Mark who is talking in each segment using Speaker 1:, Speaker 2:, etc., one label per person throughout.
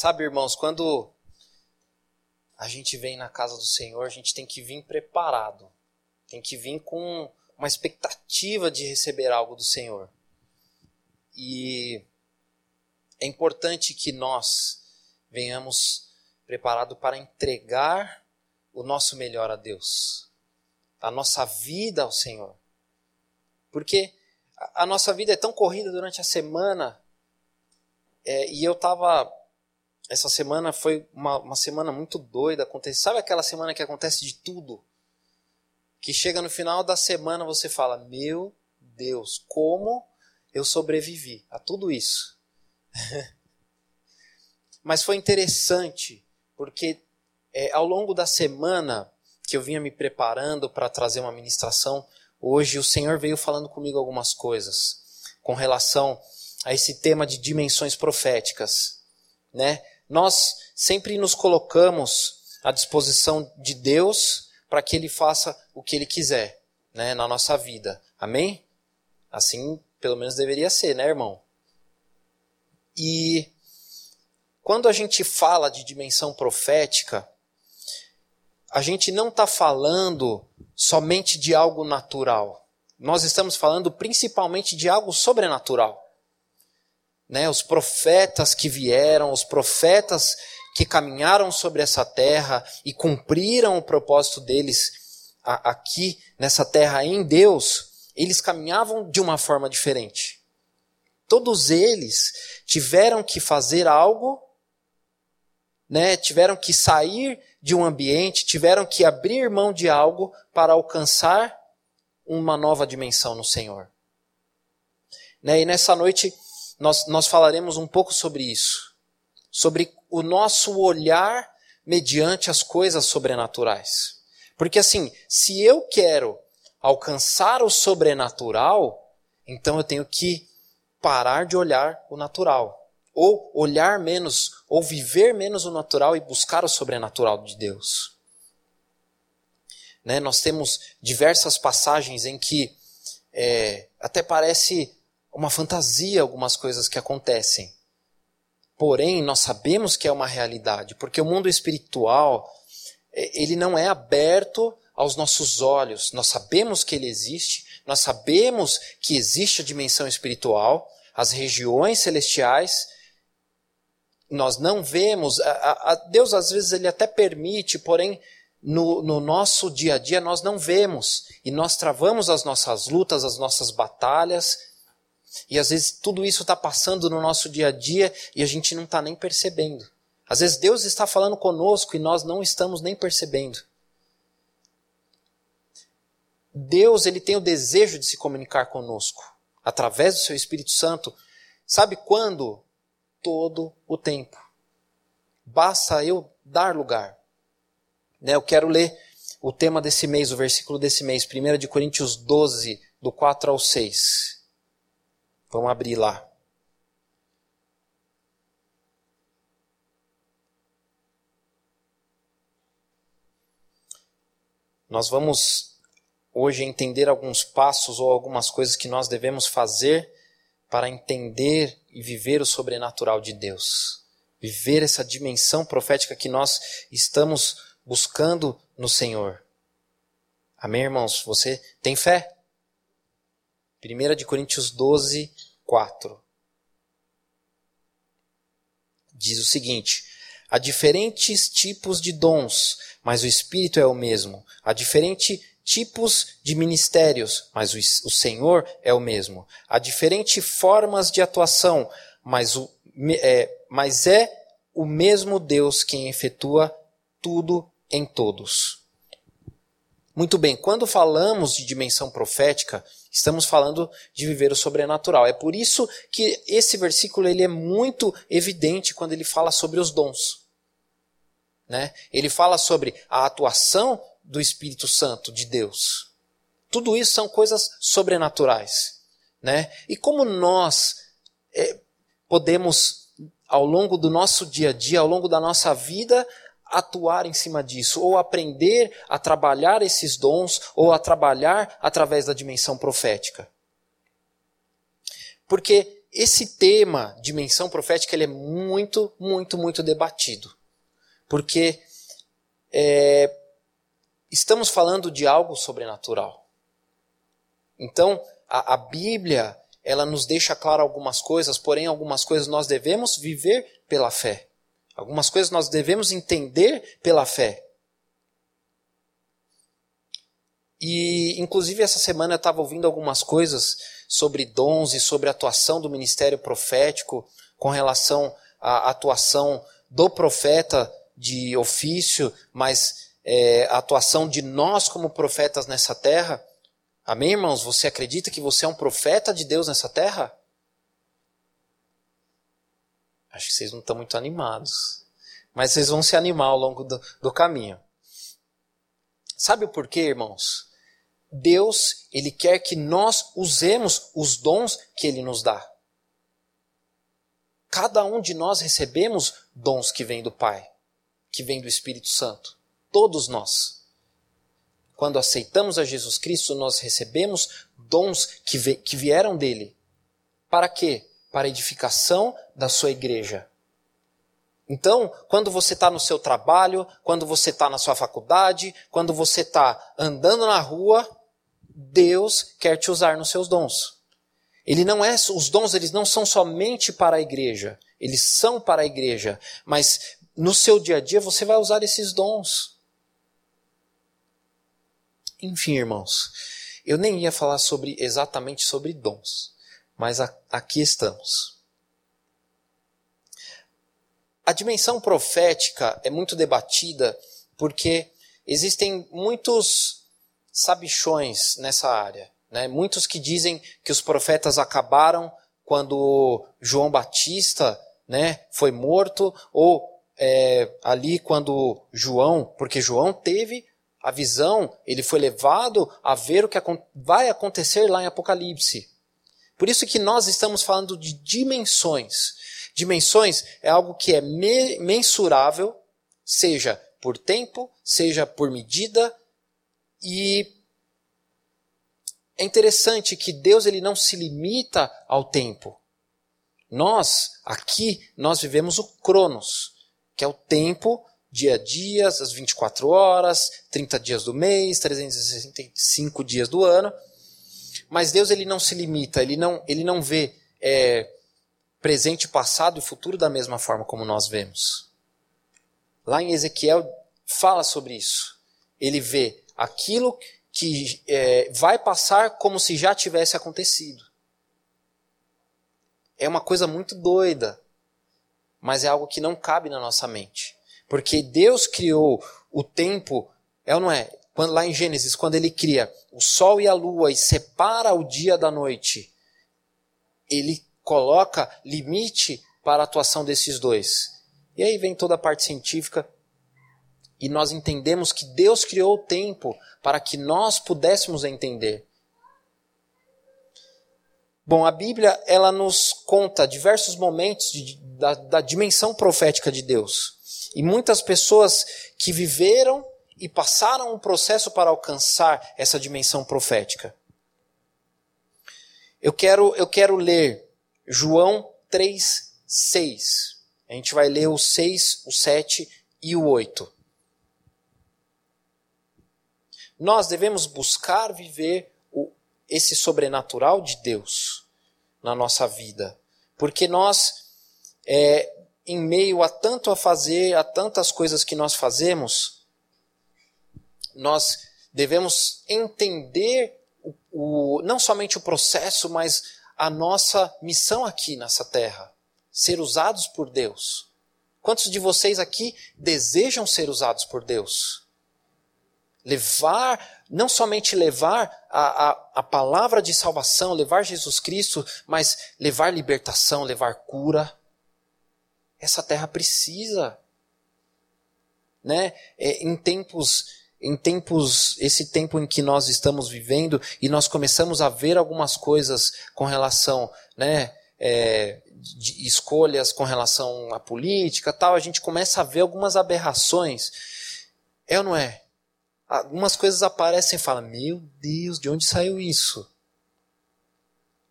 Speaker 1: Sabe, irmãos, quando a gente vem na casa do Senhor, a gente tem que vir preparado. Tem que vir com uma expectativa de receber algo do Senhor. E é importante que nós venhamos preparado para entregar o nosso melhor a Deus, a nossa vida ao Senhor. Porque a nossa vida é tão corrida durante a semana, é, e eu estava essa semana foi uma, uma semana muito doida. Acontece, sabe aquela semana que acontece de tudo? Que chega no final da semana você fala: Meu Deus, como eu sobrevivi a tudo isso? Mas foi interessante, porque é, ao longo da semana que eu vinha me preparando para trazer uma ministração, hoje o Senhor veio falando comigo algumas coisas com relação a esse tema de dimensões proféticas, né? Nós sempre nos colocamos à disposição de Deus para que Ele faça o que Ele quiser né, na nossa vida. Amém? Assim, pelo menos deveria ser, né, irmão? E quando a gente fala de dimensão profética, a gente não está falando somente de algo natural. Nós estamos falando principalmente de algo sobrenatural né, os profetas que vieram, os profetas que caminharam sobre essa terra e cumpriram o propósito deles a, aqui nessa terra em Deus, eles caminhavam de uma forma diferente. Todos eles tiveram que fazer algo, né, tiveram que sair de um ambiente, tiveram que abrir mão de algo para alcançar uma nova dimensão no Senhor. Né, e nessa noite nós, nós falaremos um pouco sobre isso. Sobre o nosso olhar mediante as coisas sobrenaturais. Porque assim, se eu quero alcançar o sobrenatural, então eu tenho que parar de olhar o natural. Ou olhar menos, ou viver menos o natural e buscar o sobrenatural de Deus. Né? Nós temos diversas passagens em que é, até parece uma fantasia algumas coisas que acontecem. Porém, nós sabemos que é uma realidade, porque o mundo espiritual, é, ele não é aberto aos nossos olhos. Nós sabemos que ele existe, nós sabemos que existe a dimensão espiritual, as regiões celestiais. Nós não vemos, a, a Deus às vezes ele até permite, porém no, no, nosso dia a dia nós não vemos e nós travamos as nossas lutas, as nossas batalhas e às vezes tudo isso está passando no nosso dia a dia e a gente não está nem percebendo. Às vezes Deus está falando conosco e nós não estamos nem percebendo. Deus ele tem o desejo de se comunicar conosco através do seu Espírito Santo. Sabe quando? Todo o tempo. Basta eu dar lugar. Né, eu quero ler o tema desse mês, o versículo desse mês, 1 de Coríntios 12, do 4 ao 6. Vamos abrir lá. Nós vamos hoje entender alguns passos ou algumas coisas que nós devemos fazer para entender e viver o sobrenatural de Deus. Viver essa dimensão profética que nós estamos buscando no Senhor. Amém, irmãos? Você tem fé? 1 de Coríntios 12, 4. Diz o seguinte: há diferentes tipos de dons, mas o Espírito é o mesmo. Há diferentes tipos de ministérios, mas o, o Senhor é o mesmo. Há diferentes formas de atuação, mas, o, é, mas é o mesmo Deus quem efetua tudo em todos. Muito bem, quando falamos de dimensão profética, Estamos falando de viver o sobrenatural. É por isso que esse versículo ele é muito evidente quando ele fala sobre os dons. Né? Ele fala sobre a atuação do Espírito Santo de Deus. Tudo isso são coisas sobrenaturais. Né? E como nós é, podemos, ao longo do nosso dia a dia, ao longo da nossa vida, atuar em cima disso, ou aprender a trabalhar esses dons, ou a trabalhar através da dimensão profética. Porque esse tema, dimensão profética, ele é muito, muito, muito debatido. Porque é, estamos falando de algo sobrenatural. Então, a, a Bíblia, ela nos deixa claro algumas coisas, porém, algumas coisas nós devemos viver pela fé. Algumas coisas nós devemos entender pela fé. E, inclusive, essa semana eu estava ouvindo algumas coisas sobre dons e sobre a atuação do ministério profético com relação à atuação do profeta de ofício, mas é, a atuação de nós como profetas nessa terra. Amém, irmãos? Você acredita que você é um profeta de Deus nessa terra? Acho que vocês não estão muito animados. Mas vocês vão se animar ao longo do, do caminho. Sabe o porquê, irmãos? Deus, Ele quer que nós usemos os dons que Ele nos dá. Cada um de nós recebemos dons que vêm do Pai, que vêm do Espírito Santo. Todos nós. Quando aceitamos a Jesus Cristo, nós recebemos dons que, que vieram dele. Para quê? Para a edificação da sua igreja. Então, quando você está no seu trabalho, quando você está na sua faculdade, quando você está andando na rua, Deus quer te usar nos seus dons. Ele não é, os dons eles não são somente para a igreja, eles são para a igreja, mas no seu dia a dia você vai usar esses dons. Enfim, irmãos, eu nem ia falar sobre exatamente sobre dons mas aqui estamos. A dimensão profética é muito debatida porque existem muitos sabichões nessa área. Né? Muitos que dizem que os profetas acabaram quando João Batista né, foi morto, ou é, ali quando João, porque João teve a visão, ele foi levado a ver o que vai acontecer lá em Apocalipse. Por isso que nós estamos falando de dimensões. Dimensões é algo que é me mensurável, seja por tempo, seja por medida, e é interessante que Deus ele não se limita ao tempo. Nós, aqui, nós vivemos o Cronos, que é o tempo, dia a dia, as 24 horas, 30 dias do mês, 365 dias do ano. Mas Deus ele não se limita, ele não, ele não vê é, presente, passado e futuro da mesma forma como nós vemos. Lá em Ezequiel fala sobre isso. Ele vê aquilo que é, vai passar como se já tivesse acontecido. É uma coisa muito doida, mas é algo que não cabe na nossa mente. Porque Deus criou o tempo, é ou não é? Quando, lá em Gênesis, quando ele cria o sol e a lua e separa o dia da noite, ele coloca limite para a atuação desses dois. E aí vem toda a parte científica e nós entendemos que Deus criou o tempo para que nós pudéssemos entender. Bom, a Bíblia ela nos conta diversos momentos de, da, da dimensão profética de Deus. E muitas pessoas que viveram e passaram um processo para alcançar essa dimensão profética. Eu quero, eu quero ler João 3, 6. A gente vai ler o 6, o 7 e o 8. Nós devemos buscar viver o, esse sobrenatural de Deus na nossa vida. Porque nós, é, em meio a tanto a fazer, a tantas coisas que nós fazemos, nós devemos entender o, o, não somente o processo, mas a nossa missão aqui nessa terra. Ser usados por Deus. Quantos de vocês aqui desejam ser usados por Deus? Levar não somente levar a, a, a palavra de salvação, levar Jesus Cristo, mas levar libertação, levar cura. Essa terra precisa. Né? É, em tempos em tempos, esse tempo em que nós estamos vivendo e nós começamos a ver algumas coisas com relação, né, é, de escolhas com relação à política, tal, a gente começa a ver algumas aberrações. É ou não é? Algumas coisas aparecem e fala: "Meu Deus, de onde saiu isso?"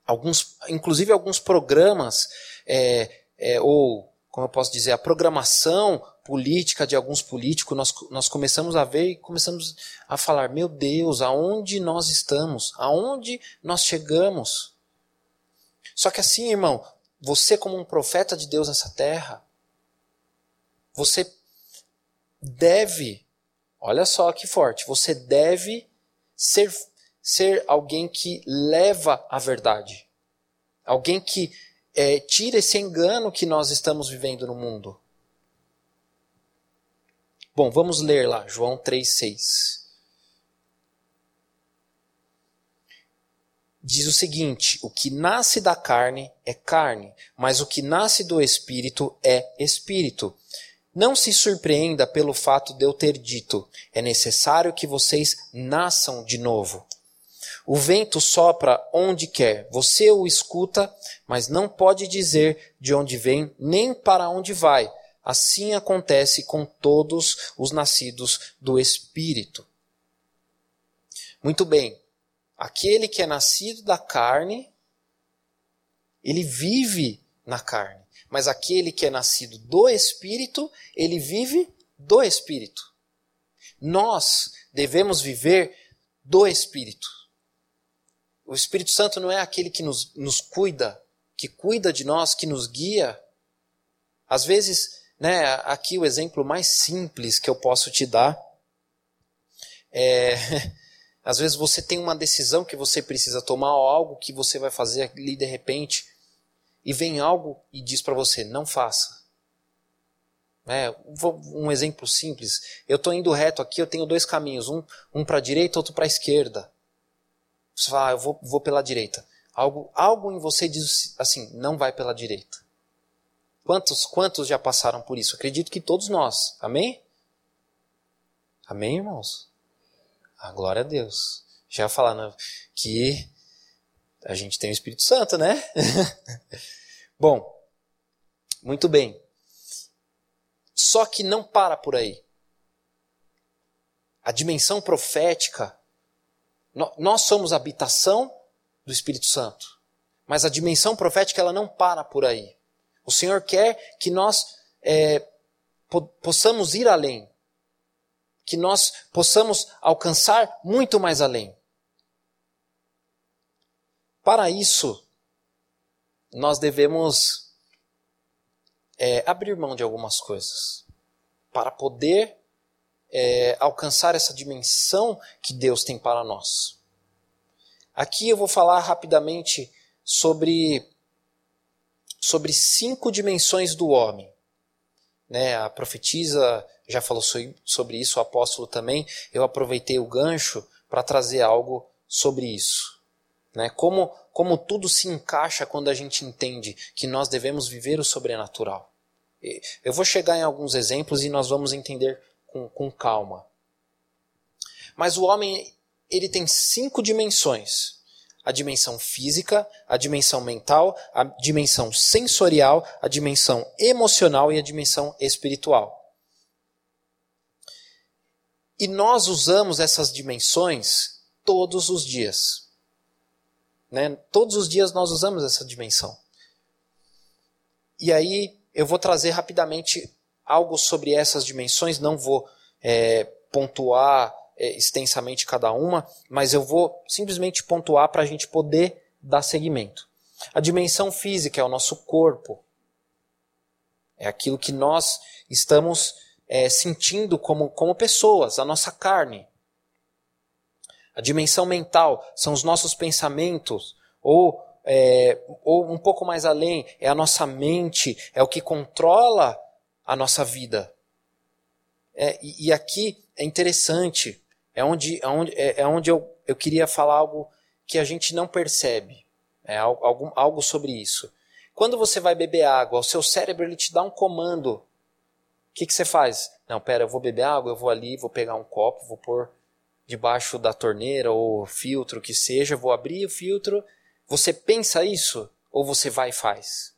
Speaker 1: Alguns, inclusive alguns programas é, é, ou como eu posso dizer, a programação política de alguns políticos, nós, nós começamos a ver e começamos a falar: meu Deus, aonde nós estamos? Aonde nós chegamos? Só que assim, irmão, você, como um profeta de Deus nessa terra, você deve, olha só que forte, você deve ser, ser alguém que leva a verdade. Alguém que é, tira esse engano que nós estamos vivendo no mundo. Bom, vamos ler lá, João 3,6. Diz o seguinte: o que nasce da carne é carne, mas o que nasce do espírito é espírito. Não se surpreenda pelo fato de eu ter dito: é necessário que vocês nasçam de novo. O vento sopra onde quer, você o escuta, mas não pode dizer de onde vem nem para onde vai. Assim acontece com todos os nascidos do Espírito. Muito bem, aquele que é nascido da carne, ele vive na carne. Mas aquele que é nascido do Espírito, ele vive do Espírito. Nós devemos viver do Espírito. O Espírito Santo não é aquele que nos, nos cuida, que cuida de nós, que nos guia. Às vezes, né, aqui o exemplo mais simples que eu posso te dar é. Às vezes você tem uma decisão que você precisa tomar, ou algo que você vai fazer ali de repente, e vem algo e diz para você: não faça. É, um exemplo simples. Eu estou indo reto aqui, eu tenho dois caminhos, um, um para direita, outro para esquerda. Você fala, ah, eu vou, vou pela direita. Algo, algo em você diz assim, não vai pela direita. Quantos, quantos já passaram por isso? Acredito que todos nós. Amém? Amém, irmãos? A glória a Deus. Já falando que a gente tem o Espírito Santo, né? Bom, muito bem. Só que não para por aí. A dimensão profética nós somos habitação do Espírito Santo. Mas a dimensão profética ela não para por aí. O Senhor quer que nós é, possamos ir além. Que nós possamos alcançar muito mais além. Para isso, nós devemos é, abrir mão de algumas coisas. Para poder é, alcançar essa dimensão que Deus tem para nós. Aqui eu vou falar rapidamente sobre, sobre cinco dimensões do homem. Né, a profetisa já falou sobre isso, o apóstolo também. Eu aproveitei o gancho para trazer algo sobre isso. Né? Como, como tudo se encaixa quando a gente entende que nós devemos viver o sobrenatural. Eu vou chegar em alguns exemplos e nós vamos entender com, com calma. Mas o homem ele tem cinco dimensões: a dimensão física, a dimensão mental, a dimensão sensorial, a dimensão emocional e a dimensão espiritual. E nós usamos essas dimensões todos os dias. Né? Todos os dias nós usamos essa dimensão. E aí eu vou trazer rapidamente algo sobre essas dimensões, não vou é, pontuar extensamente cada uma, mas eu vou simplesmente pontuar para a gente poder dar seguimento. A dimensão física é o nosso corpo, é aquilo que nós estamos é, sentindo como, como pessoas, a nossa carne. A dimensão mental são os nossos pensamentos, ou, é, ou um pouco mais além, é a nossa mente, é o que controla a nossa vida. É, e, e, aqui é interessante, é onde, é onde, é, é onde eu, eu queria falar algo que a gente não percebe. É algo, algo sobre isso. Quando você vai beber água, o seu cérebro ele te dá um comando. O que, que você faz? Não, pera, eu vou beber água, eu vou ali, vou pegar um copo, vou pôr debaixo da torneira ou filtro que seja, vou abrir o filtro. Você pensa isso ou você vai e faz?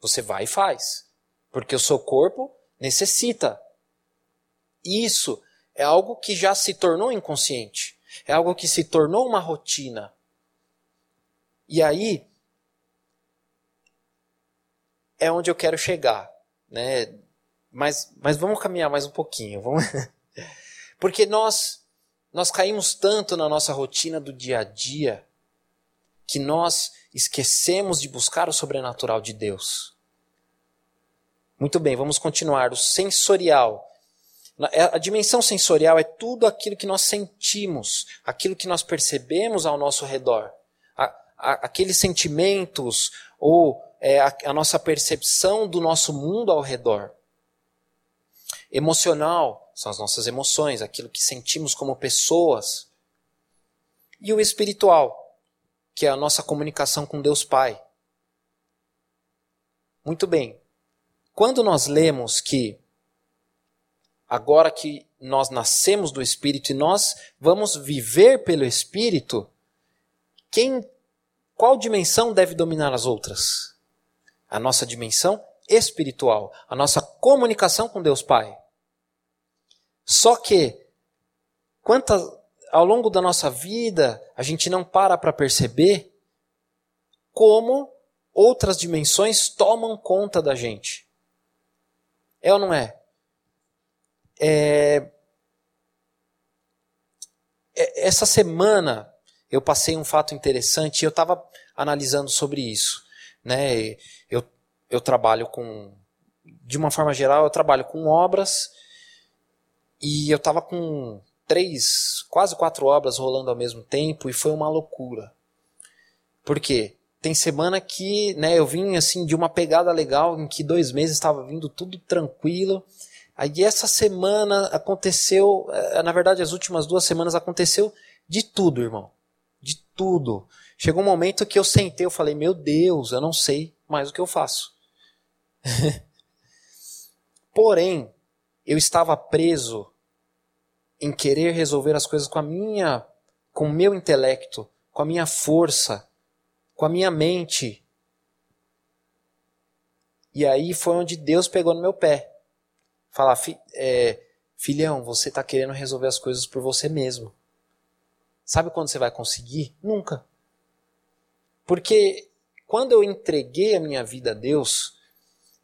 Speaker 1: Você vai e faz. Porque o seu corpo necessita. Isso é algo que já se tornou inconsciente. É algo que se tornou uma rotina. E aí é onde eu quero chegar, né? Mas, mas vamos caminhar mais um pouquinho, vamos... porque nós nós caímos tanto na nossa rotina do dia a dia que nós esquecemos de buscar o sobrenatural de Deus. Muito bem, vamos continuar. O sensorial. É, a dimensão sensorial é tudo aquilo que nós sentimos, aquilo que nós percebemos ao nosso redor. A, a, aqueles sentimentos ou é, a, a nossa percepção do nosso mundo ao redor. Emocional são as nossas emoções, aquilo que sentimos como pessoas. E o espiritual, que é a nossa comunicação com Deus Pai. Muito bem. Quando nós lemos que agora que nós nascemos do Espírito e nós vamos viver pelo Espírito, quem, qual dimensão deve dominar as outras? A nossa dimensão espiritual, a nossa comunicação com Deus Pai. Só que, ao longo da nossa vida, a gente não para para perceber como outras dimensões tomam conta da gente. É ou não é? É... é essa semana eu passei um fato interessante e eu estava analisando sobre isso. Né? Eu, eu trabalho com, de uma forma geral, eu trabalho com obras e eu estava com três, quase quatro obras rolando ao mesmo tempo e foi uma loucura. Por quê? Tem semana que né, eu vim assim de uma pegada legal, em que dois meses estava vindo tudo tranquilo. Aí essa semana aconteceu, eh, na verdade as últimas duas semanas aconteceu de tudo, irmão. De tudo. Chegou um momento que eu sentei, eu falei, meu Deus, eu não sei mais o que eu faço. Porém, eu estava preso em querer resolver as coisas com a minha, com o meu intelecto, com a minha força, com a minha mente. E aí foi onde Deus pegou no meu pé. Falar, é, filhão, você está querendo resolver as coisas por você mesmo. Sabe quando você vai conseguir? Nunca. Porque quando eu entreguei a minha vida a Deus,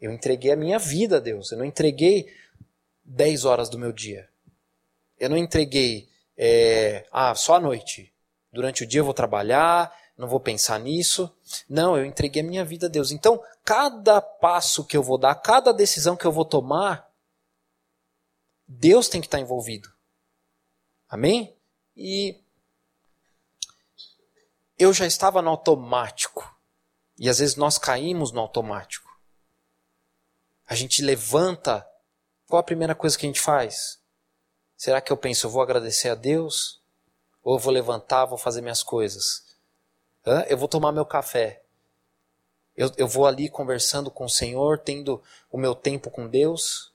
Speaker 1: eu entreguei a minha vida a Deus. Eu não entreguei 10 horas do meu dia. Eu não entreguei é, ah, só à noite. Durante o dia eu vou trabalhar, não vou pensar nisso. Não, eu entreguei a minha vida a Deus. Então, cada passo que eu vou dar, cada decisão que eu vou tomar, Deus tem que estar envolvido. Amém? E eu já estava no automático. E às vezes nós caímos no automático. A gente levanta. Qual a primeira coisa que a gente faz? Será que eu penso, eu vou agradecer a Deus? Ou eu vou levantar, vou fazer minhas coisas? Hã? Eu vou tomar meu café. Eu, eu vou ali conversando com o Senhor, tendo o meu tempo com Deus.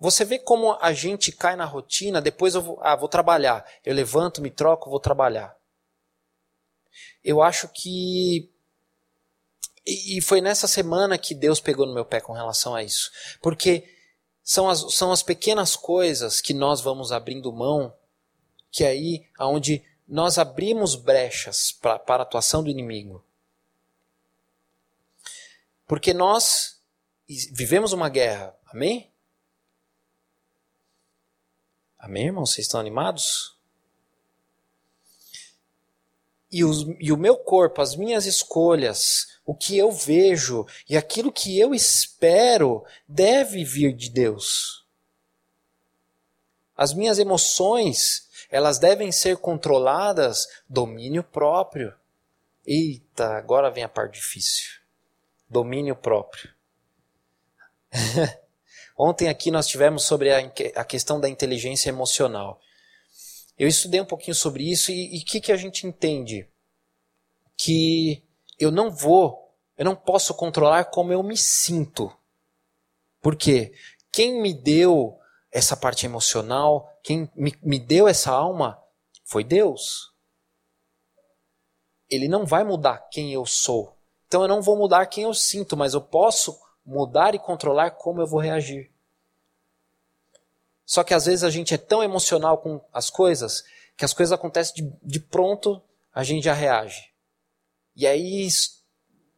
Speaker 1: Você vê como a gente cai na rotina, depois eu vou, ah, vou trabalhar. Eu levanto, me troco, vou trabalhar. Eu acho que. E foi nessa semana que Deus pegou no meu pé com relação a isso. Porque são as, são as pequenas coisas que nós vamos abrindo mão, que é aí aonde nós abrimos brechas para a atuação do inimigo. Porque nós vivemos uma guerra, amém? Amém, irmãos? Vocês estão animados? E, os, e o meu corpo, as minhas escolhas, o que eu vejo e aquilo que eu espero deve vir de Deus. As minhas emoções elas devem ser controladas domínio próprio. Eita, agora vem a parte difícil. Domínio próprio. Ontem aqui nós tivemos sobre a, a questão da inteligência emocional. eu estudei um pouquinho sobre isso e o que, que a gente entende? Que eu não vou, eu não posso controlar como eu me sinto. Por quê? Quem me deu essa parte emocional, quem me, me deu essa alma, foi Deus. Ele não vai mudar quem eu sou. Então eu não vou mudar quem eu sinto, mas eu posso mudar e controlar como eu vou reagir. Só que às vezes a gente é tão emocional com as coisas que as coisas acontecem de, de pronto, a gente já reage. E aí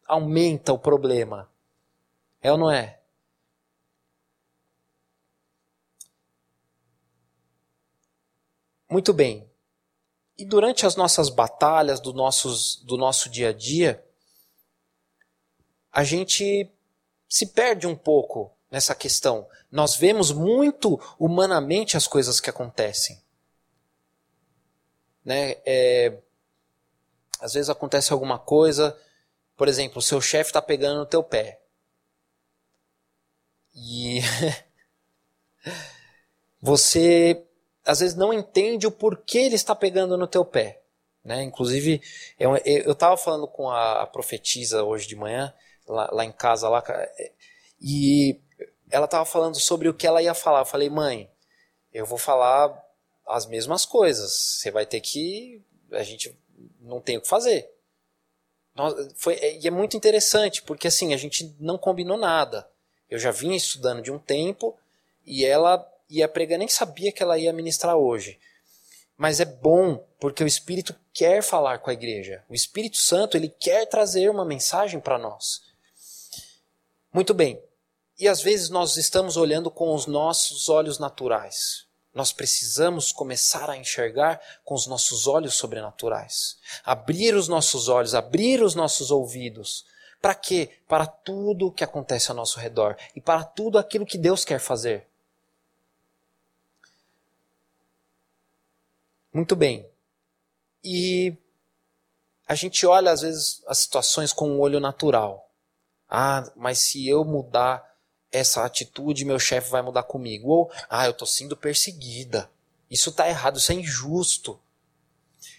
Speaker 1: aumenta o problema. É ou não é? Muito bem. E durante as nossas batalhas, do, nossos, do nosso dia a dia, a gente se perde um pouco nessa questão. Nós vemos muito humanamente as coisas que acontecem. Né? É, às vezes acontece alguma coisa, por exemplo, o seu chefe está pegando no teu pé. E você às vezes não entende o porquê ele está pegando no teu pé. Né? Inclusive, eu estava falando com a, a, profetisa hoje de manhã, lá, lá em casa, lá, e ela estava falando sobre o que ela ia falar. Eu falei, mãe, eu vou falar as mesmas coisas. Você vai ter que. A gente não tem o que fazer. Foi, e é muito interessante, porque assim, a gente não combinou nada. Eu já vinha estudando de um tempo e ela ia pregar, nem sabia que ela ia ministrar hoje. Mas é bom porque o Espírito quer falar com a igreja. O Espírito Santo, ele quer trazer uma mensagem para nós. Muito bem. E às vezes nós estamos olhando com os nossos olhos naturais. Nós precisamos começar a enxergar com os nossos olhos sobrenaturais. Abrir os nossos olhos, abrir os nossos ouvidos. Para quê? Para tudo o que acontece ao nosso redor e para tudo aquilo que Deus quer fazer. Muito bem. E a gente olha às vezes as situações com um olho natural. Ah, mas se eu mudar essa atitude, meu chefe vai mudar comigo. Ou, ah, eu estou sendo perseguida. Isso está errado, isso é injusto.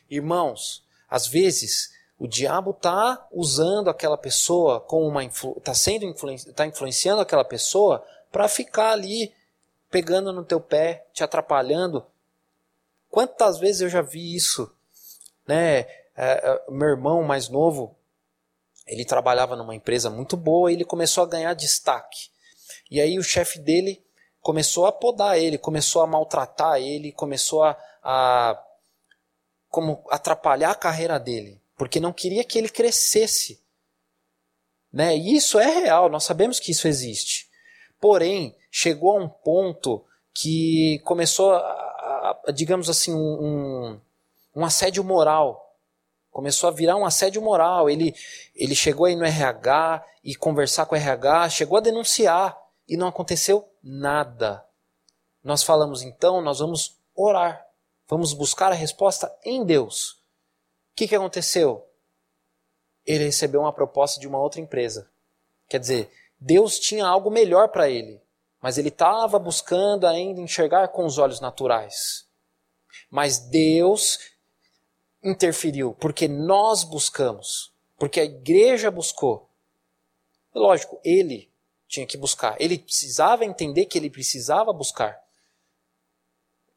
Speaker 1: Irmãos, às vezes o diabo está usando aquela pessoa como uma está sendo influenci, tá influenciando aquela pessoa para ficar ali pegando no teu pé, te atrapalhando, Quantas vezes eu já vi isso? Né? É, é, meu irmão mais novo, ele trabalhava numa empresa muito boa e ele começou a ganhar destaque. E aí o chefe dele começou a podar ele, começou a maltratar ele, começou a, a como atrapalhar a carreira dele, porque não queria que ele crescesse. Né? E isso é real, nós sabemos que isso existe. Porém, chegou a um ponto que começou a, digamos assim, um, um assédio moral. Começou a virar um assédio moral. Ele, ele chegou aí no RH e conversar com o RH, chegou a denunciar e não aconteceu nada. Nós falamos então, nós vamos orar, vamos buscar a resposta em Deus. O que, que aconteceu? Ele recebeu uma proposta de uma outra empresa. Quer dizer, Deus tinha algo melhor para ele mas ele estava buscando ainda enxergar com os olhos naturais. Mas Deus interferiu, porque nós buscamos, porque a igreja buscou. Lógico, ele tinha que buscar, ele precisava entender que ele precisava buscar.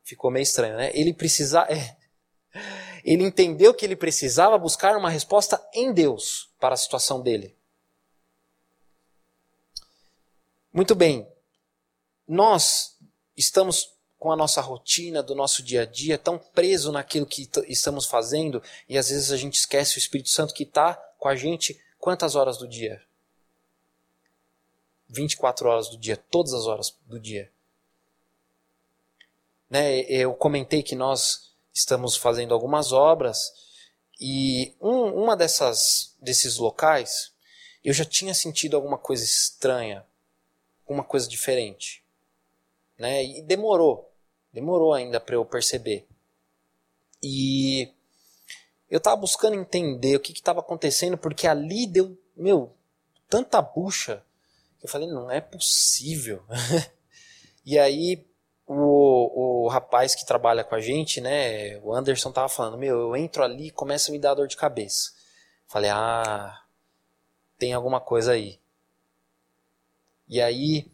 Speaker 1: Ficou meio estranho, né? Ele precisava. É, ele entendeu que ele precisava buscar uma resposta em Deus para a situação dele. Muito bem, nós estamos com a nossa rotina do nosso dia a dia tão preso naquilo que estamos fazendo e às vezes a gente esquece o Espírito Santo que está com a gente quantas horas do dia? 24 horas do dia, todas as horas do dia. Né, eu comentei que nós estamos fazendo algumas obras e um, uma dessas desses locais eu já tinha sentido alguma coisa estranha, alguma coisa diferente né? E demorou, demorou ainda para eu perceber. E eu estava buscando entender o que estava acontecendo, porque ali deu, meu, tanta bucha. Que eu falei, não é possível. e aí o, o rapaz que trabalha com a gente, né, o Anderson tava falando, meu, eu entro ali e começa a me dar dor de cabeça. Falei, ah, tem alguma coisa aí. E aí,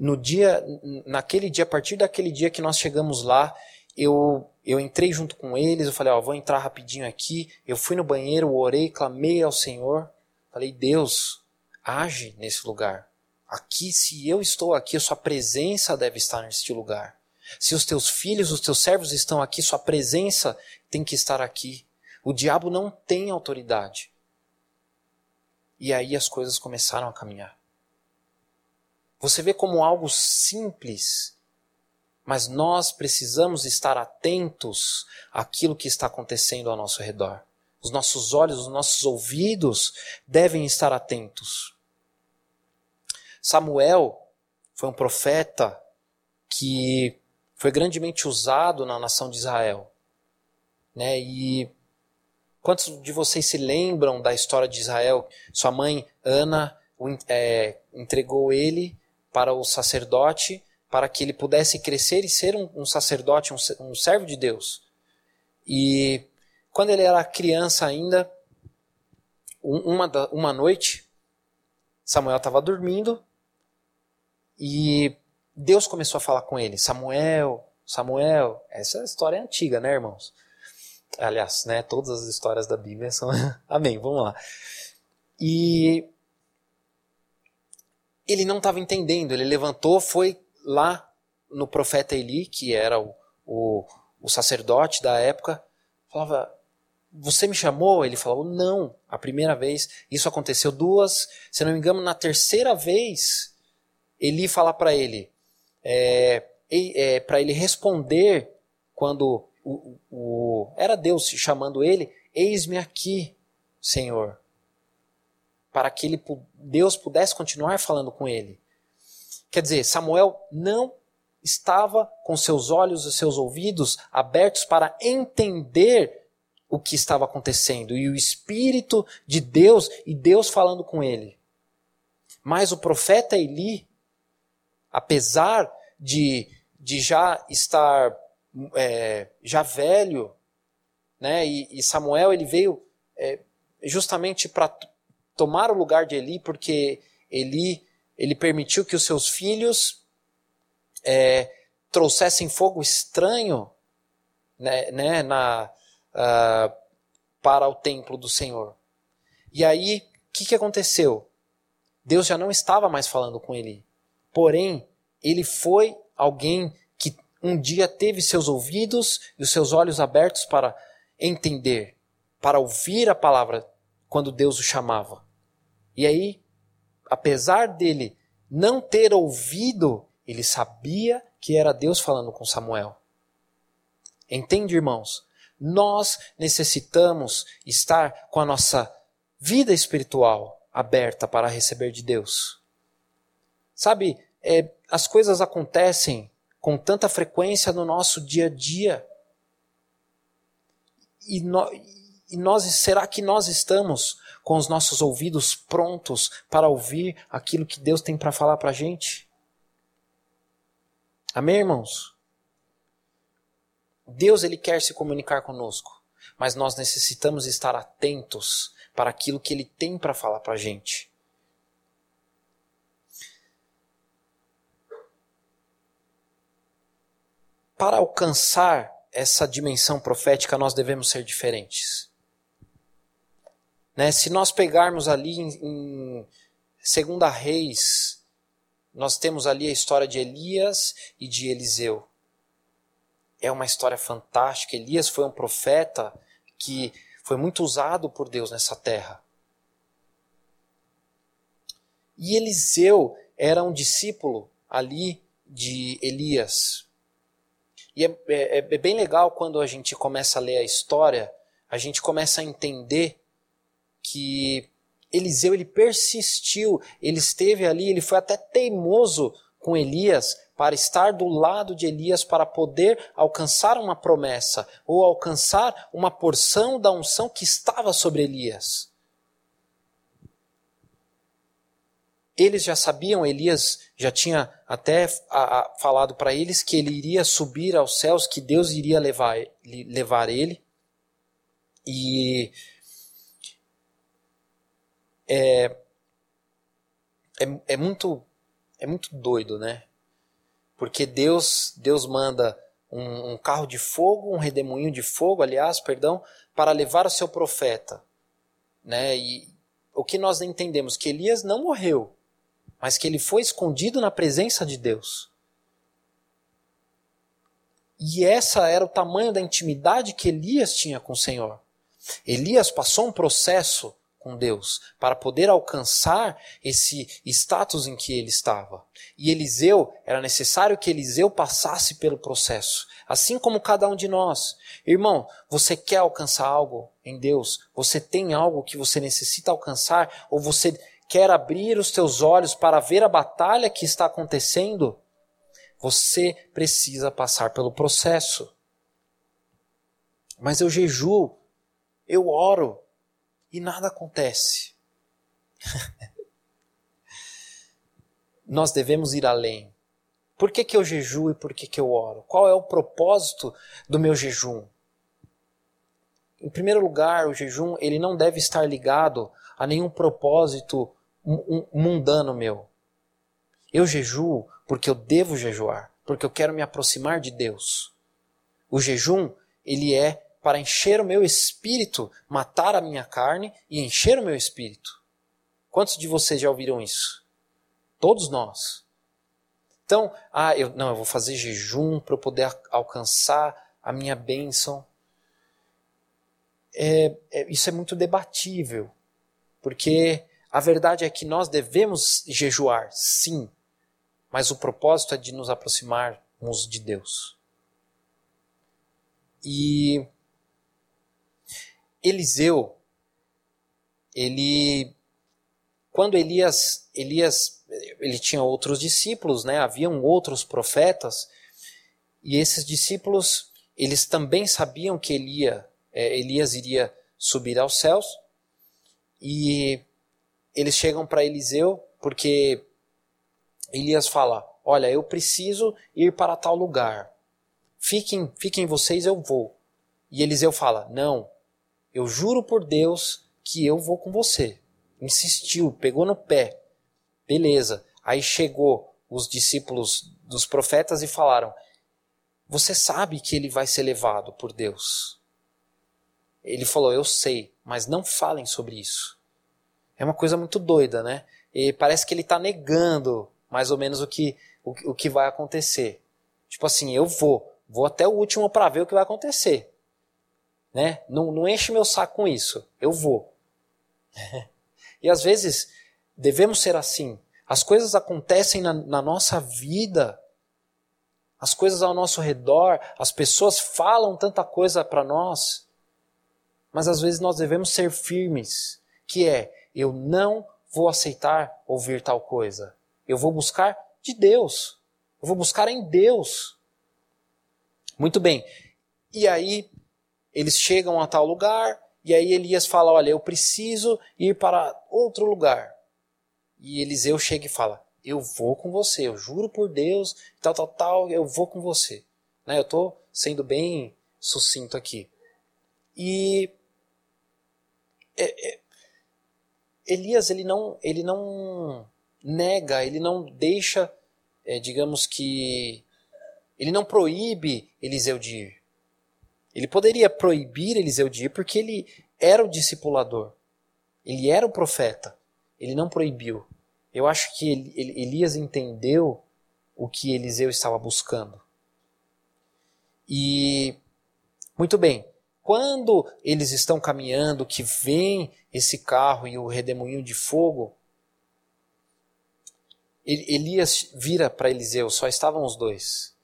Speaker 1: no dia, naquele dia, a partir daquele dia que nós chegamos lá, eu, eu entrei junto com eles, eu falei, ó, vou entrar rapidinho aqui. Eu fui no banheiro, orei, clamei ao Senhor. Falei, Deus, age nesse lugar. Aqui, se eu estou aqui, a sua presença deve estar neste lugar. Se os teus filhos, os teus servos estão aqui, sua presença tem que estar aqui. O diabo não tem autoridade. E aí as coisas começaram a caminhar. Você vê como algo simples, mas nós precisamos estar atentos àquilo que está acontecendo ao nosso redor. Os nossos olhos, os nossos ouvidos devem estar atentos. Samuel foi um profeta que foi grandemente usado na nação de Israel. Né? E quantos de vocês se lembram da história de Israel? Sua mãe, Ana, é, entregou ele para o sacerdote para que ele pudesse crescer e ser um, um sacerdote, um, um servo de Deus. E quando ele era criança ainda, uma, uma noite, Samuel estava dormindo e Deus começou a falar com ele: Samuel, Samuel. Essa história é antiga, né, irmãos? Aliás, né, todas as histórias da Bíblia são. Amém, vamos lá. E ele não estava entendendo, ele levantou, foi lá no profeta Eli, que era o, o, o sacerdote da época, falava: Você me chamou? Ele falou: Não, a primeira vez. Isso aconteceu duas, se não me engano, na terceira vez Eli fala para ele, é, é, para ele responder quando o, o, era Deus chamando ele, eis-me aqui, Senhor, para que ele, Deus pudesse continuar falando com ele. Quer dizer, Samuel não estava com seus olhos e seus ouvidos abertos para entender o que estava acontecendo e o Espírito de Deus e Deus falando com ele. Mas o profeta Eli apesar de, de já estar é, já velho, né? E, e, Samuel ele veio é, justamente para tomar o lugar de Eli, porque Eli ele permitiu que os seus filhos é, trouxessem fogo estranho, né, né na, uh, para o templo do Senhor. E aí, o que, que aconteceu? Deus já não estava mais falando com Eli. Porém, ele foi alguém que um dia teve seus ouvidos e os seus olhos abertos para entender, para ouvir a palavra quando Deus o chamava. E aí, apesar dele não ter ouvido, ele sabia que era Deus falando com Samuel. Entende, irmãos? Nós necessitamos estar com a nossa vida espiritual aberta para receber de Deus. Sabe, é, as coisas acontecem com tanta frequência no nosso dia a dia. E, no, e nós, será que nós estamos com os nossos ouvidos prontos para ouvir aquilo que Deus tem para falar para a gente? Amém, irmãos? Deus ele quer se comunicar conosco, mas nós necessitamos estar atentos para aquilo que ele tem para falar para a gente. para alcançar essa dimensão profética, nós devemos ser diferentes. Né? Se nós pegarmos ali em, em Segunda Reis, nós temos ali a história de Elias e de Eliseu. É uma história fantástica. Elias foi um profeta que foi muito usado por Deus nessa terra. E Eliseu era um discípulo ali de Elias. E é, é, é, bem legal quando a gente começa a ler a história, a gente começa a entender que Eliseu ele persistiu, ele esteve ali, ele foi até teimoso com Elias para estar do lado de Elias para poder alcançar uma promessa ou alcançar uma porção da unção que estava sobre Elias. eles já sabiam, Elias já tinha até a, a, falado para eles que ele iria subir aos céus, que Deus iria levar, levar ele. E é, é, é, muito é muito doido, né? Porque Deus Deus manda um, um carro de fogo, um redemoinho de fogo, aliás, perdão, para levar o seu profeta, né? E o que nós entendemos que Elias não morreu, mas que ele foi escondido na presença de Deus. E essa era o tamanho da intimidade que Elias tinha com o Senhor. Elias passou um processo com Deus para poder alcançar esse status em que ele estava. E Eliseu, era necessário que Eliseu passasse pelo processo, assim como cada um de nós. Irmão, você quer alcançar algo em Deus? Você tem algo que você necessita alcançar ou você quer abrir os teus olhos para ver a batalha que está acontecendo, você precisa passar pelo processo. Mas eu jejuo, eu oro e nada acontece. Nós devemos ir além. Por que, que eu jejuo e por que, que eu oro? Qual é o propósito do meu jejum? Em primeiro lugar, o jejum ele não deve estar ligado a nenhum propósito mundano meu. Eu jejuo porque eu devo jejuar, porque eu quero me aproximar de Deus. O jejum, ele é para encher o meu espírito, matar a minha carne e encher o meu espírito. Quantos de vocês já ouviram isso? Todos nós. Então, ah, eu não, eu vou fazer jejum para eu poder alcançar a minha bênção. É, é, isso é muito debatível, porque a verdade é que nós devemos jejuar, sim, mas o propósito é de nos aproximarmos de Deus. E Eliseu, ele, quando Elias, Elias, ele tinha outros discípulos, né? Haviam outros profetas e esses discípulos, eles também sabiam que é, Elias iria subir aos céus e eles chegam para Eliseu porque Elias fala: Olha, eu preciso ir para tal lugar. Fiquem, fiquem vocês, eu vou. E Eliseu fala: Não, eu juro por Deus que eu vou com você. Insistiu, pegou no pé. Beleza. Aí chegou os discípulos dos profetas e falaram: Você sabe que ele vai ser levado por Deus. Ele falou: Eu sei, mas não falem sobre isso. É uma coisa muito doida, né? E parece que ele está negando mais ou menos o que, o, o que vai acontecer. Tipo assim, eu vou, vou até o último para ver o que vai acontecer. Né? Não, não enche meu saco com isso, eu vou. e às vezes devemos ser assim. As coisas acontecem na, na nossa vida, as coisas ao nosso redor, as pessoas falam tanta coisa para nós, mas às vezes nós devemos ser firmes, que é eu não vou aceitar ouvir tal coisa. Eu vou buscar de Deus. Eu vou buscar em Deus. Muito bem. E aí eles chegam a tal lugar, e aí Elias fala: Olha, eu preciso ir para outro lugar. E Eliseu chega e fala: Eu vou com você, eu juro por Deus, tal, tal, tal, eu vou com você. Né? Eu estou sendo bem sucinto aqui. E é, é, Elias ele não, ele não nega, ele não deixa, é, digamos que, ele não proíbe Eliseu de ir. Ele poderia proibir Eliseu de ir porque ele era o discipulador, ele era o profeta, ele não proibiu. Eu acho que Elias entendeu o que Eliseu estava buscando. E, muito bem, quando eles estão caminhando, que vem esse carro e o redemoinho de fogo, Elias vira para Eliseu, só estavam os dois.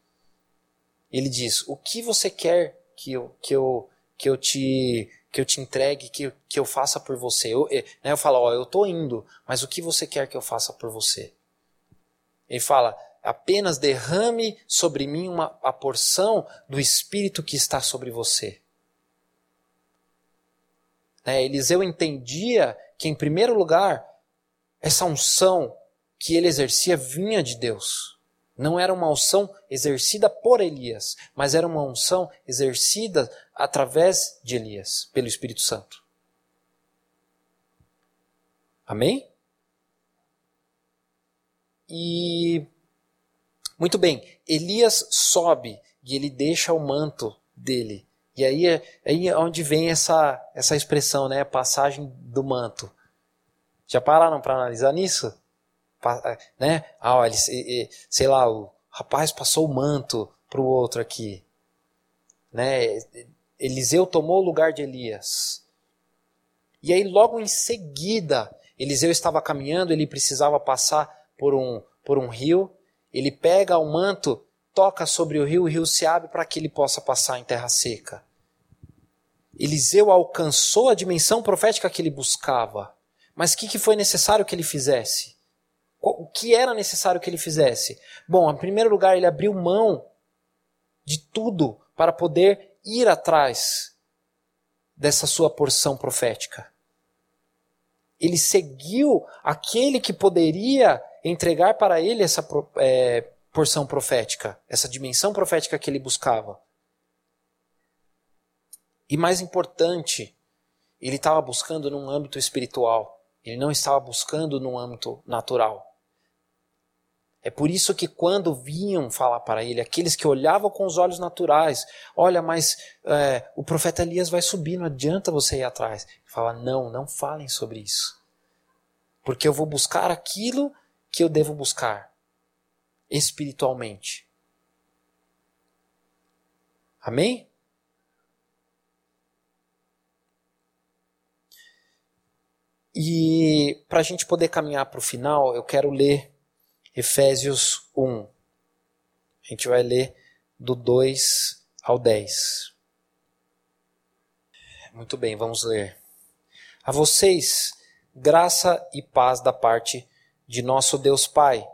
Speaker 1: Ele diz: O que você quer que eu, que eu, que eu te que eu te entregue, que, que eu faça por você? Eu, eh, né, eu falo: Ó, eu estou indo, mas o que você quer que eu faça por você? Ele fala: Apenas derrame sobre mim uma, a porção do Espírito que está sobre você. Né? Eliseu entendia que, em primeiro lugar, essa unção que ele exercia vinha de Deus. Não era uma unção exercida por Elias, mas era uma unção exercida através de Elias, pelo Espírito Santo. Amém? E muito bem, Elias sobe e ele deixa o manto dele. E aí é aí é onde vem essa, essa expressão, né? Passagem do manto. Já pararam para analisar nisso? É, né? Ah, olha, sei lá, o rapaz passou o manto para o outro aqui. Né? Eliseu tomou o lugar de Elias. E aí, logo em seguida, Eliseu estava caminhando, ele precisava passar por um, por um rio. Ele pega o manto, toca sobre o rio, o rio se abre para que ele possa passar em terra seca. Eliseu alcançou a dimensão profética que ele buscava. Mas o que, que foi necessário que ele fizesse? O que era necessário que ele fizesse? Bom, em primeiro lugar, ele abriu mão de tudo para poder ir atrás dessa sua porção profética. Ele seguiu aquele que poderia entregar para ele essa é, porção profética, essa dimensão profética que ele buscava. E mais importante, ele estava buscando num âmbito espiritual. Ele não estava buscando num âmbito natural. É por isso que quando vinham falar para ele, aqueles que olhavam com os olhos naturais, olha, mas é, o profeta Elias vai subir, não adianta você ir atrás. Fala, não, não falem sobre isso. Porque eu vou buscar aquilo que eu devo buscar espiritualmente. Amém? E para a gente poder caminhar para o final, eu quero ler Efésios 1. A gente vai ler do 2 ao 10. Muito bem, vamos ler. A vocês, graça e paz da parte de nosso Deus Pai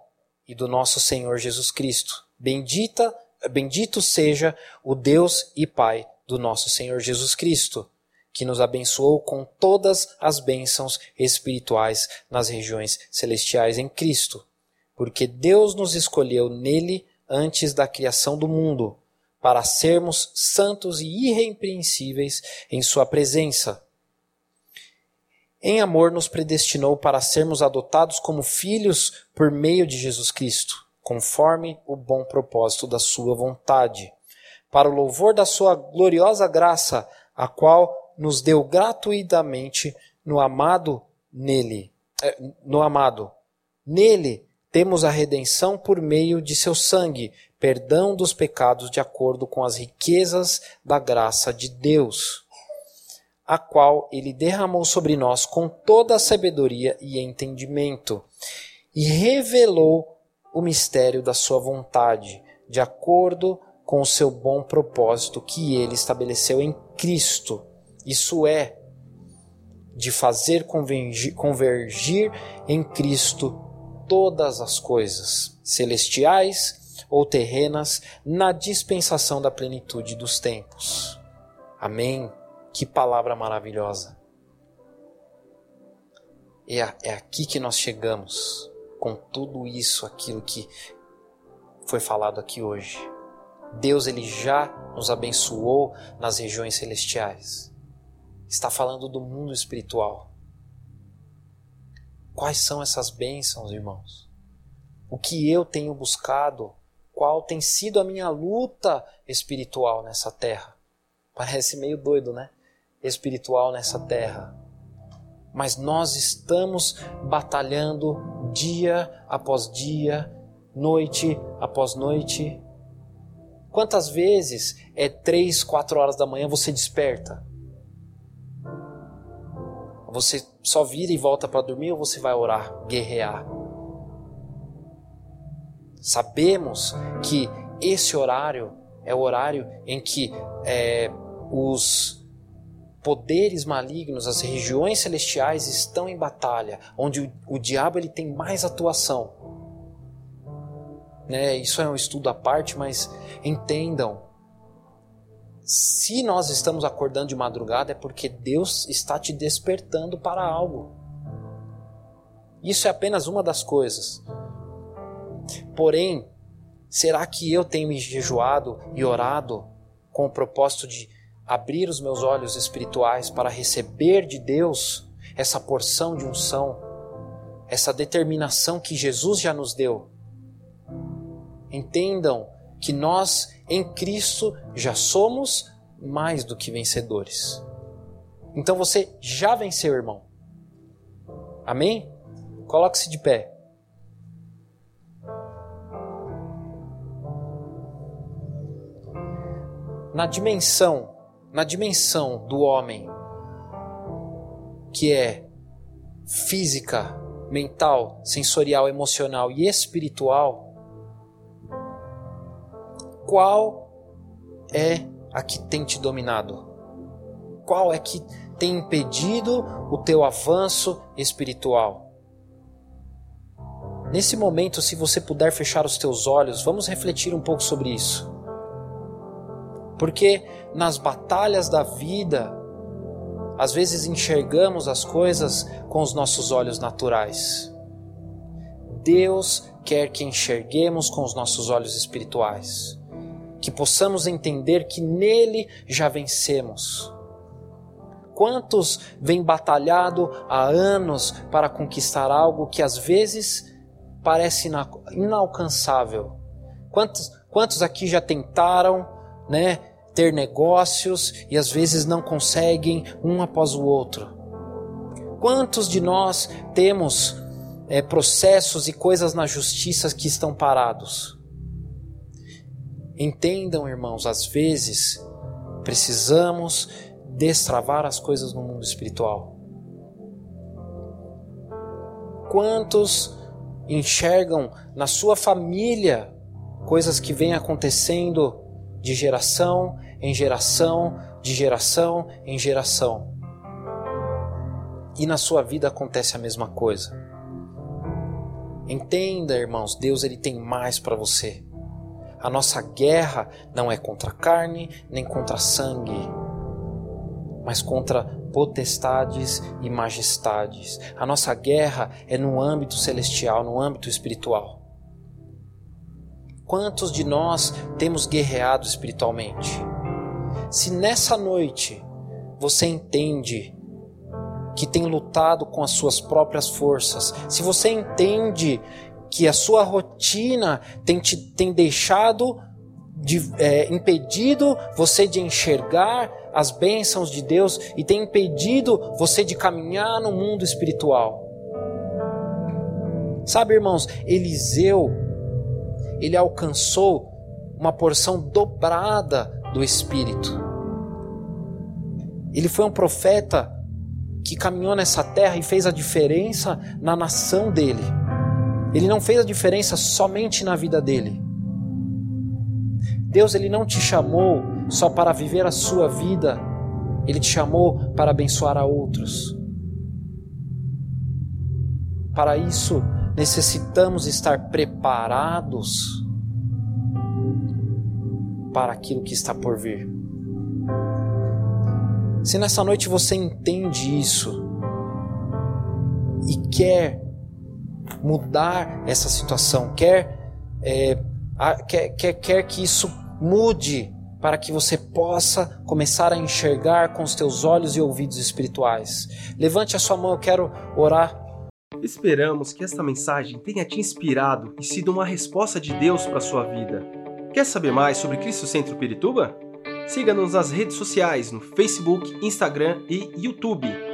Speaker 1: e do nosso Senhor Jesus Cristo. Bendita, bendito seja o Deus e Pai do nosso Senhor Jesus Cristo, que nos abençoou com todas as bênçãos espirituais nas regiões celestiais em Cristo porque Deus nos escolheu nele antes da criação do mundo, para sermos santos e irrepreensíveis em Sua presença. Em amor, nos predestinou para sermos adotados como filhos por meio de Jesus Cristo, conforme o bom propósito da Sua vontade, para o louvor da Sua gloriosa graça, a qual nos deu gratuitamente no amado nele, eh, no amado. Nele temos a redenção por meio de seu sangue, perdão dos pecados de acordo com as riquezas da graça de Deus, a qual ele derramou sobre nós com toda a sabedoria e entendimento, e revelou o mistério da sua vontade, de acordo com o seu bom propósito que ele estabeleceu em Cristo. Isso é, de fazer convergir, em Cristo todas as coisas, celestiais ou terrenas, na dispensação da plenitude dos tempos. Amém? Que palavra maravilhosa! É, é aqui que nós chegamos com tudo isso, aquilo que foi falado aqui hoje. Deus ele já nos abençoou nas regiões celestiais. Está falando do mundo espiritual. Quais são essas bênçãos, irmãos? O que eu tenho buscado? Qual tem sido a minha luta espiritual nessa terra? Parece meio doido, né? Espiritual nessa terra. Mas nós estamos batalhando dia após dia, noite após noite. Quantas vezes é três, quatro horas da manhã você desperta? Você só vira e volta para dormir ou você vai orar, guerrear? Sabemos que esse horário é o horário em que é, os poderes malignos, as regiões celestiais estão em batalha, onde o, o diabo ele tem mais atuação. Né? Isso é um estudo à parte, mas entendam se nós estamos acordando de madrugada é porque Deus está te despertando para algo. Isso é apenas uma das coisas. Porém, será que eu tenho me jejuado e orado com o propósito de abrir os meus olhos espirituais para receber de Deus essa porção de unção, essa determinação que Jesus já nos deu? Entendam que nós em Cristo já somos mais do que vencedores. Então você já venceu, irmão. Amém? Coloque-se de pé. Na dimensão, na dimensão do homem que é física, mental, sensorial, emocional e espiritual, qual é a que tem te dominado? Qual é que tem impedido o teu avanço espiritual? Nesse momento, se você puder fechar os teus olhos, vamos refletir um pouco sobre isso. Porque nas batalhas da vida, às vezes enxergamos as coisas com os nossos olhos naturais. Deus quer que enxerguemos com os nossos olhos espirituais que possamos entender que nele já vencemos. Quantos vêm batalhado há anos para conquistar algo que às vezes parece inalcançável? Quantos, quantos aqui já tentaram, né, ter negócios e às vezes não conseguem um após o outro? Quantos de nós temos é, processos e coisas na justiça que estão parados? Entendam, irmãos, às vezes precisamos destravar as coisas no mundo espiritual. Quantos enxergam na sua família coisas que vêm acontecendo de geração em geração, de geração em geração? E na sua vida acontece a mesma coisa. Entenda, irmãos, Deus ele tem mais para você. A nossa guerra não é contra carne nem contra sangue, mas contra potestades e majestades. A nossa guerra é no âmbito celestial, no âmbito espiritual. Quantos de nós temos guerreado espiritualmente? Se nessa noite você entende que tem lutado com as suas próprias forças, se você entende que a sua rotina tem, te, tem deixado, de, é, impedido você de enxergar as bênçãos de Deus e tem impedido você de caminhar no mundo espiritual. Sabe, irmãos, Eliseu, ele alcançou uma porção dobrada do Espírito. Ele foi um profeta que caminhou nessa terra e fez a diferença na nação dele. Ele não fez a diferença somente na vida dele. Deus ele não te chamou só para viver a sua vida, ele te chamou para abençoar a outros. Para isso, necessitamos estar preparados para aquilo que está por vir. Se nessa noite você entende isso e quer mudar essa situação, quer, é, a, quer, quer, quer que isso mude para que você possa começar a enxergar com os teus olhos e ouvidos espirituais. Levante a sua mão, eu quero orar.
Speaker 2: Esperamos que esta mensagem tenha te inspirado e sido uma resposta de Deus para a sua vida. Quer saber mais sobre Cristo Centro Pirituba? Siga-nos nas redes sociais no Facebook, Instagram e YouTube